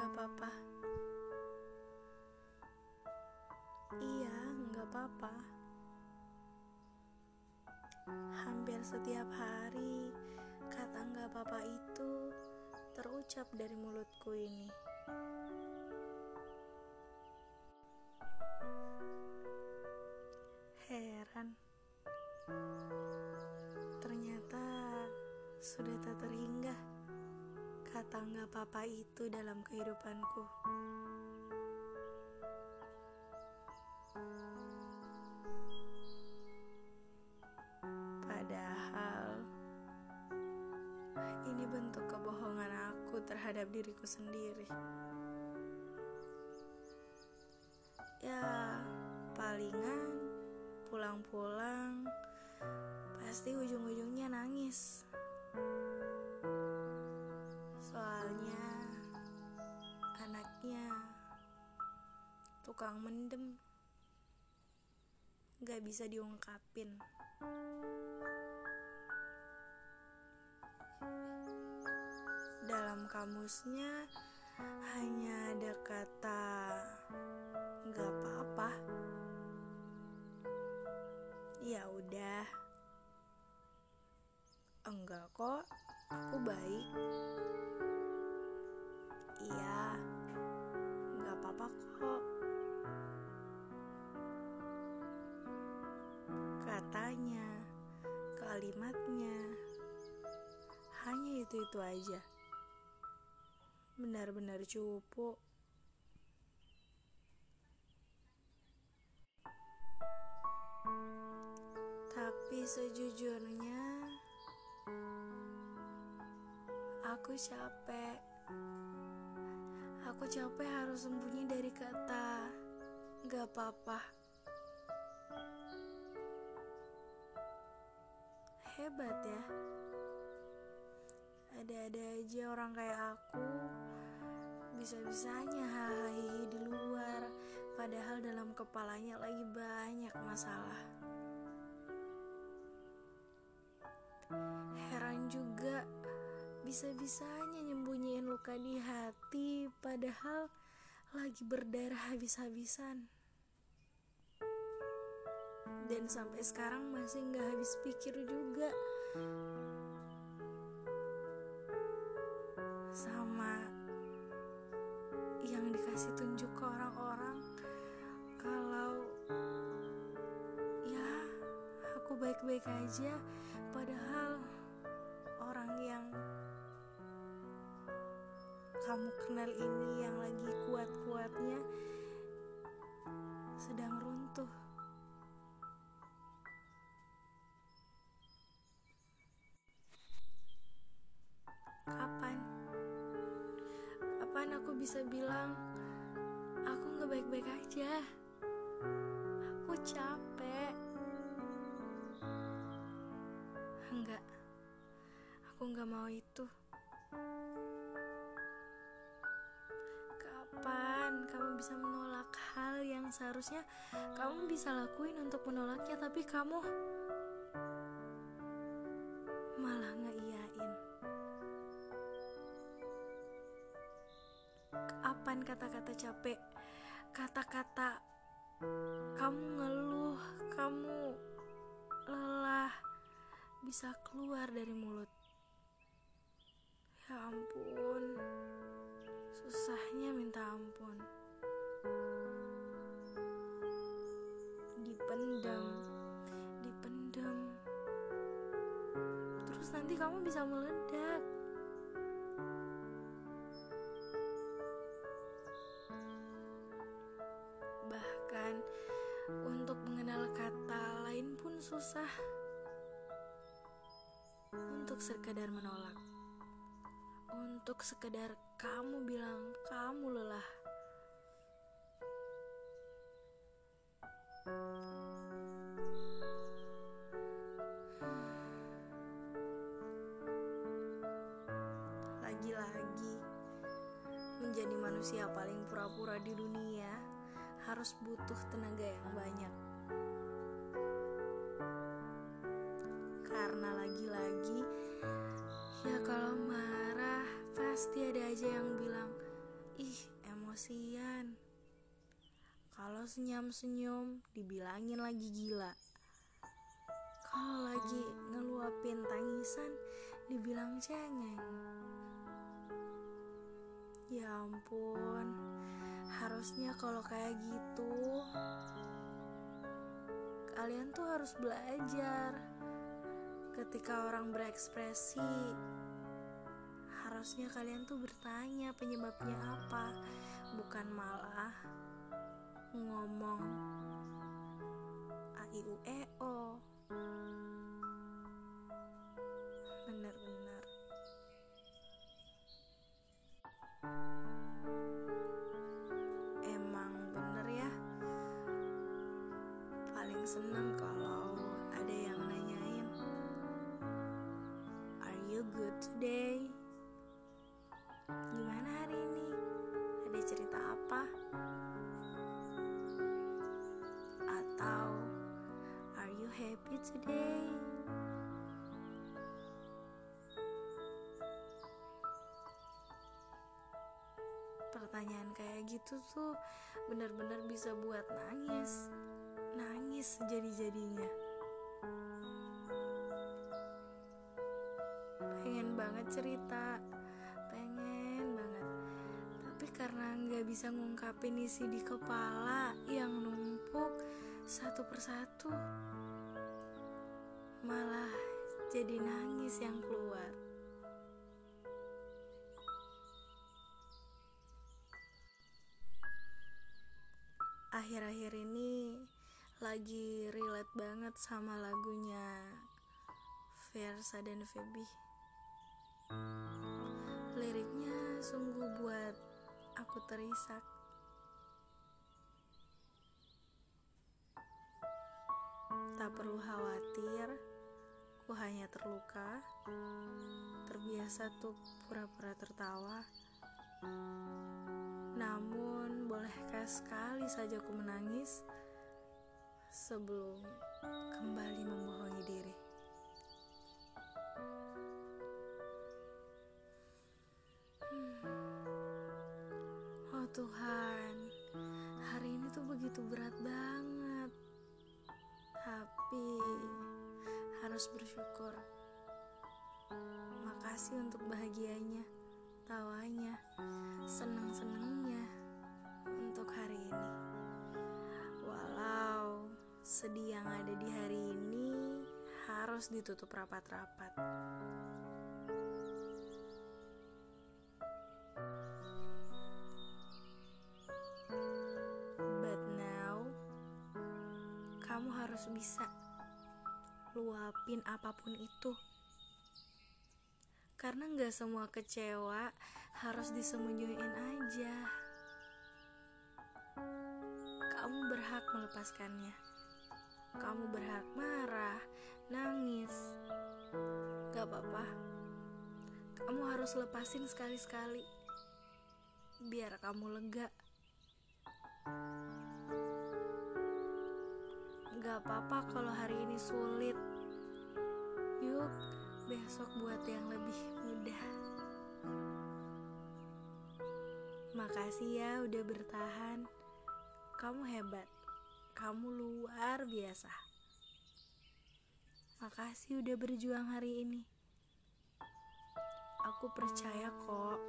Nggak apa-apa. Iya, nggak apa-apa. Hampir setiap hari, kata nggak apa-apa itu terucap dari mulutku ini. Heran. Ternyata sudah tak terhingga kata nggak apa-apa itu dalam kehidupanku. Padahal ini bentuk kebohongan aku terhadap diriku sendiri. Ya, palingan pulang-pulang pasti ujung-ujungnya nangis. Soalnya anaknya tukang mendem gak bisa diungkapin. Dalam kamusnya hanya ada kata gak apa-apa. Ya udah. Enggak kok, aku baik. Katanya, kalimatnya, hanya itu-itu aja. Benar-benar cupu. Tapi sejujurnya, aku capek. Aku capek harus sembunyi dari kata gak apa-apa. Hebat ya. Ada-ada aja orang kayak aku bisa-bisanya hahihi di luar padahal dalam kepalanya lagi banyak masalah. Heran juga bisa-bisanya nyembunyiin luka di hati padahal lagi berdarah habis-habisan. Dan sampai sekarang masih nggak habis pikir juga. Sama yang dikasih tunjuk ke orang-orang kalau ya aku baik-baik aja padahal orang yang kamu kenal ini yang lagi kuat-kuatnya sedang runtuh. Kapan? Kapan aku bisa bilang aku nggak baik-baik aja? Aku capek. Enggak, aku nggak mau itu. Kapan kamu bisa menolak hal yang seharusnya kamu bisa lakuin untuk menolaknya, tapi kamu malah ngeiyain? Kapan kata-kata capek, kata-kata kamu ngeluh, kamu lelah bisa keluar dari mulut? Ya ampun. Susahnya minta ampun. Dipendam, dipendam. Terus nanti kamu bisa meledak. Bahkan untuk mengenal kata lain pun susah. Untuk sekadar menolak untuk sekedar kamu bilang kamu lelah. Lagi-lagi, menjadi manusia paling pura-pura di dunia harus butuh tenaga yang banyak. Karena lagi-lagi, ya kalau marah pasti ada aja yang bilang, ih emosian. Kalau senyum-senyum dibilangin lagi gila. Kalau lagi ngeluapin tangisan dibilang cengeng. Ya ampun, harusnya kalau kayak gitu kalian tuh harus belajar. Ketika orang berekspresi harusnya kalian tuh bertanya penyebabnya apa. Bukan malah ngomong a i u e o. Benar-benar seneng kalau ada yang nanyain are you good today? Gimana hari ini? Ada cerita apa? Atau are you happy today? Pertanyaan kayak gitu tuh benar-benar bisa buat nangis nangis sejadi-jadinya pengen banget cerita pengen banget. Tapi karena nggak bisa ngungkapin isi di kepala yang numpuk satu persatu malah jadi nangis yang keluar lagi relate banget sama lagunya Versa dan Feby. Liriknya sungguh buat aku terisak. Tak perlu khawatir, ku hanya terluka, terbiasa tuh pura-pura tertawa. Namun, bolehkah sekali saja ku menangis sebelum kembali membohongi diri? Hmm. Oh Tuhan, hari ini tuh begitu berat banget. Tapi harus bersyukur. Makasih untuk bahagianya, tawanya, seneng-senengnya untuk hari ini. Sedih yang ada di hari ini harus ditutup rapat-rapat. But now, kamu harus bisa luapin apa pun itu. Karena nggak semua kecewa harus disembunyiin aja. Kamu berhak melepaskannya. Kamu berhak marah, nangis. Gak apa-apa. Kamu harus lepasin sekali-sekali. Biar kamu lega. Gak apa-apa kalau hari ini sulit. Yuk, besok buat yang lebih mudah. Makasih ya udah bertahan. Kamu hebat. Kamu luar biasa. Makasih udah berjuang hari ini. Aku percaya kok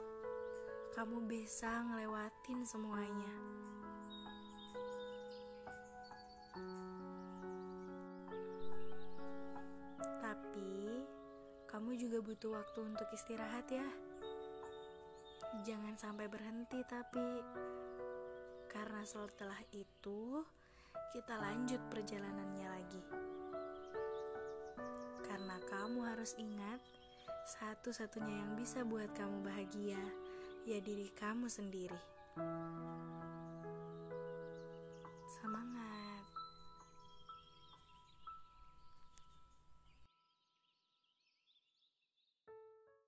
kamu bisa ngelewatin semuanya. Tapi kamu juga butuh waktu untuk istirahat ya. Jangan sampai berhenti tapi karena setelah itu kita lanjut perjalanannya lagi. Karena kamu harus ingat satu-satunya yang bisa buat kamu bahagia ya diri kamu sendiri. Semangat.